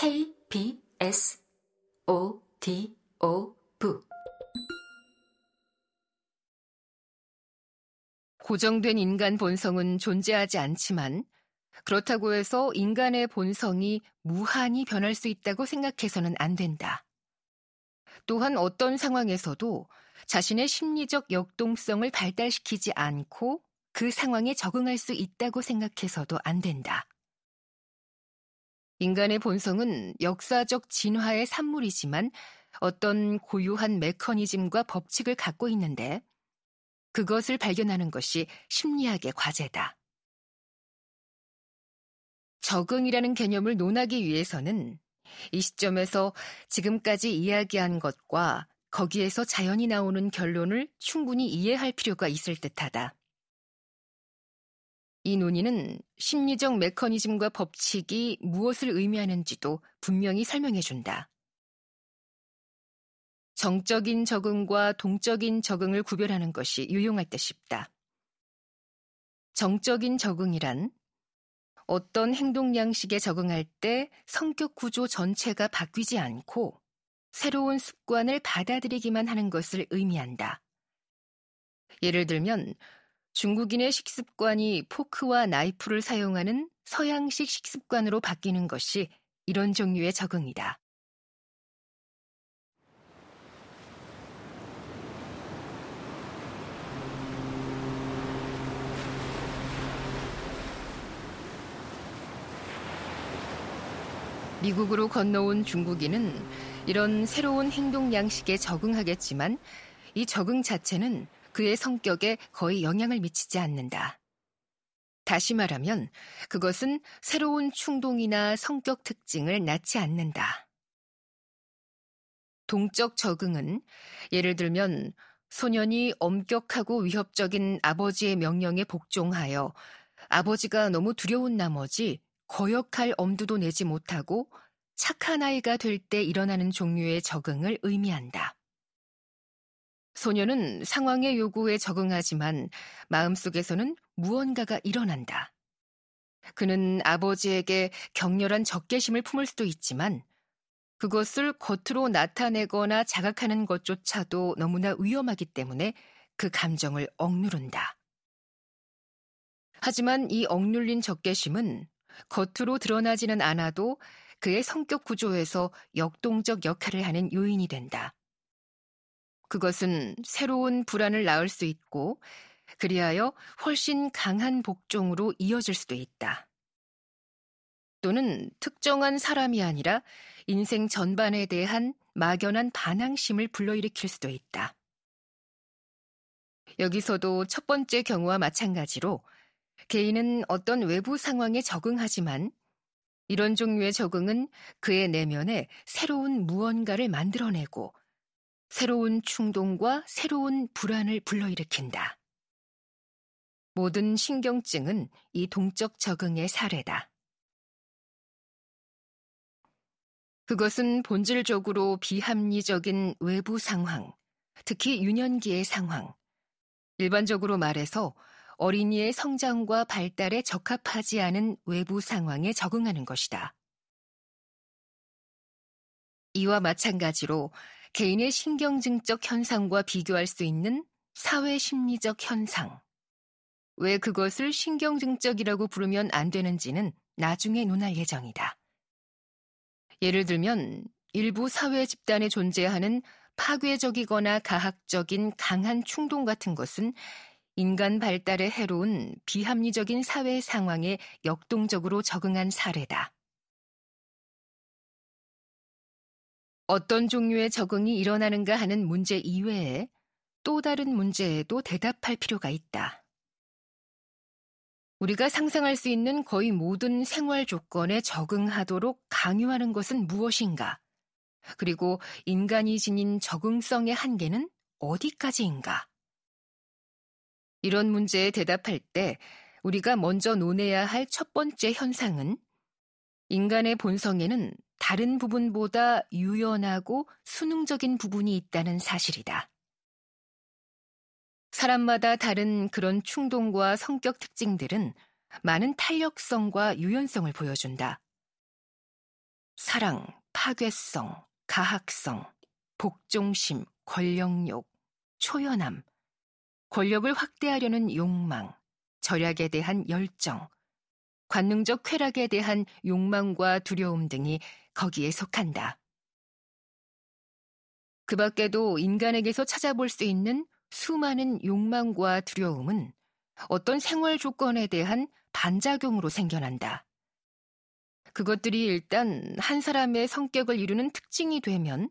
K, B, S, O, D, O, V. 고정된 인간 본성은 존재하지 않지만 그렇다고 해서 인간의 본성이 무한히 변할 수 있다고 생각해서는 안 된다. 또한 어떤 상황에서도 자신의 심리적 역동성을 발달시키지 않고 그 상황에 적응할 수 있다고 생각해서도 안 된다. 인간의 본성은 역사적 진화의 산물이지만 어떤 고유한 메커니즘과 법칙을 갖고 있는데 그것을 발견하는 것이 심리학의 과제다. 적응이라는 개념을 논하기 위해서는 이 시점에서 지금까지 이야기한 것과 거기에서 자연히 나오는 결론을 충분히 이해할 필요가 있을 듯하다. 이 논의는 심리적 메커니즘과 법칙이 무엇을 의미하는지도 분명히 설명해 준다. 정적인 적응과 동적인 적응을 구별하는 것이 유용할 듯 싶다. 정적인 적응이란 어떤 행동 양식에 적응할 때 성격 구조 전체가 바뀌지 않고 새로운 습관을 받아들이기만 하는 것을 의미한다. 예를 들면 중국인의 식습관이 포크와 나이프를 사용하는 서양식 식습관으로 바뀌는 것이 이런 종류의 적응이다. 미국으로 건너온 중국인은 이런 새로운 행동 양식에 적응하겠지만 이 적응 자체는 그의 성격에 거의 영향을 미치지 않는다. 다시 말하면 그것은 새로운 충동이나 성격 특징을 낳지 않는다. 동적 적응은 예를 들면 소년이 엄격하고 위협적인 아버지의 명령에 복종하여 아버지가 너무 두려운 나머지 거역할 엄두도 내지 못하고 착한 아이가 될 때 일어나는 종류의 적응을 의미한다. 소녀는 상황의 요구에 적응하지만 마음속에서는 무언가가 일어난다. 그는 아버지에게 격렬한 적개심을 품을 수도 있지만 그것을 겉으로 나타내거나 자각하는 것조차도 너무나 위험하기 때문에 그 감정을 억누른다. 하지만 이 억눌린 적개심은 겉으로 드러나지는 않아도 그의 성격 구조에서 역동적 역할을 하는 요인이 된다. 그것은 새로운 불안을 낳을 수 있고 그리하여 훨씬 강한 복종으로 이어질 수도 있다. 또는 특정한 사람이 아니라 인생 전반에 대한 막연한 반항심을 불러일으킬 수도 있다. 여기서도 첫 번째 경우와 마찬가지로 개인은 어떤 외부 상황에 적응하지만 이런 종류의 적응은 그의 내면에 새로운 무언가를 만들어내고 새로운 충동과 새로운 불안을 불러일으킨다. 모든 신경증은 이 동적 적응의 사례다. 그것은 본질적으로 비합리적인 외부 상황, 특히 유년기의 상황, 일반적으로 말해서 어린이의 성장과 발달에 적합하지 않은 외부 상황에 적응하는 것이다. 이와 마찬가지로 개인의 신경증적 현상과 비교할 수 있는 사회 심리적 현상. 왜 그것을 신경증적이라고 부르면 안 되는지는 나중에 논할 예정이다. 예를 들면 일부 사회 집단에 존재하는 파괴적이거나 가학적인 강한 충동 같은 것은 인간 발달에 해로운 비합리적인 사회 상황에 역동적으로 적응한 사례다. 어떤 종류의 적응이 일어나는가 하는 문제 이외에 또 다른 문제에도 대답할 필요가 있다. 우리가 상상할 수 있는 거의 모든 생활 조건에 적응하도록 강요하는 것은 무엇인가? 그리고 인간이 지닌 적응성의 한계는 어디까지인가? 이런 문제에 대답할 때 우리가 먼저 논해야 할 첫 번째 현상은 인간의 본성에는 다른 부분보다 유연하고 수능적인 부분이 있다는 사실이다. 사람마다 다른 그런 충동과 성격 특징들은 많은 탄력성과 유연성을 보여준다. 사랑, 파괴성, 가학성, 복종심, 권력욕, 초연함, 권력을 확대하려는 욕망, 절약에 대한 열정, 관능적 쾌락에 대한 욕망과 두려움 등이 거기에 속한다. 그 밖에도 인간에게서 찾아볼 수 있는 수많은 욕망과 두려움은 어떤 생활 조건에 대한 반작용으로 생겨난다. 그것들이 일단 한 사람의 성격을 이루는 특징이 되면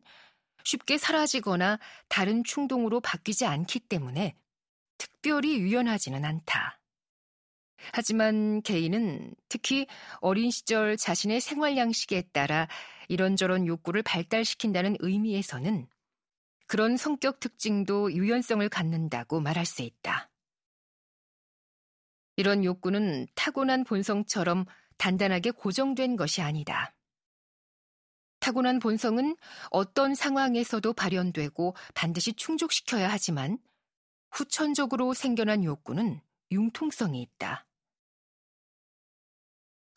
쉽게 사라지거나 다른 충동으로 바뀌지 않기 때문에 특별히 유연하지는 않다. 하지만 개인은 특히 어린 시절 자신의 생활 양식에 따라 이런저런 욕구를 발달시킨다는 의미에서는 그런 성격 특징도 유연성을 갖는다고 말할 수 있다. 이런 욕구는 타고난 본성처럼 단단하게 고정된 것이 아니다. 타고난 본성은 어떤 상황에서도 발현되고 반드시 충족시켜야 하지만 후천적으로 생겨난 욕구는 융통성이 있다.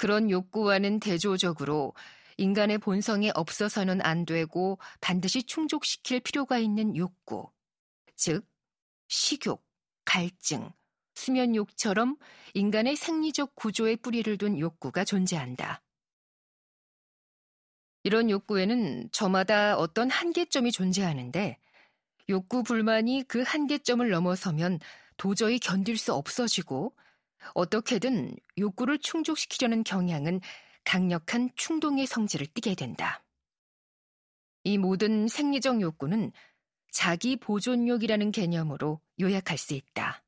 그런 욕구와는 대조적으로 인간의 본성에 없어서는 안 되고 반드시 충족시킬 필요가 있는 욕구, 즉, 식욕, 갈증, 수면욕처럼 인간의 생리적 구조에 뿌리를 둔 욕구가 존재한다. 이런 욕구에는 저마다 어떤 한계점이 존재하는데 욕구 불만이 그 한계점을 넘어서면 도저히 견딜 수 없어지고 어떻게든 욕구를 충족시키려는 경향은 강력한 충동의 성질을 띠게 된다. 이 모든 생리적 욕구는 자기 보존욕이라는 개념으로 요약할 수 있다.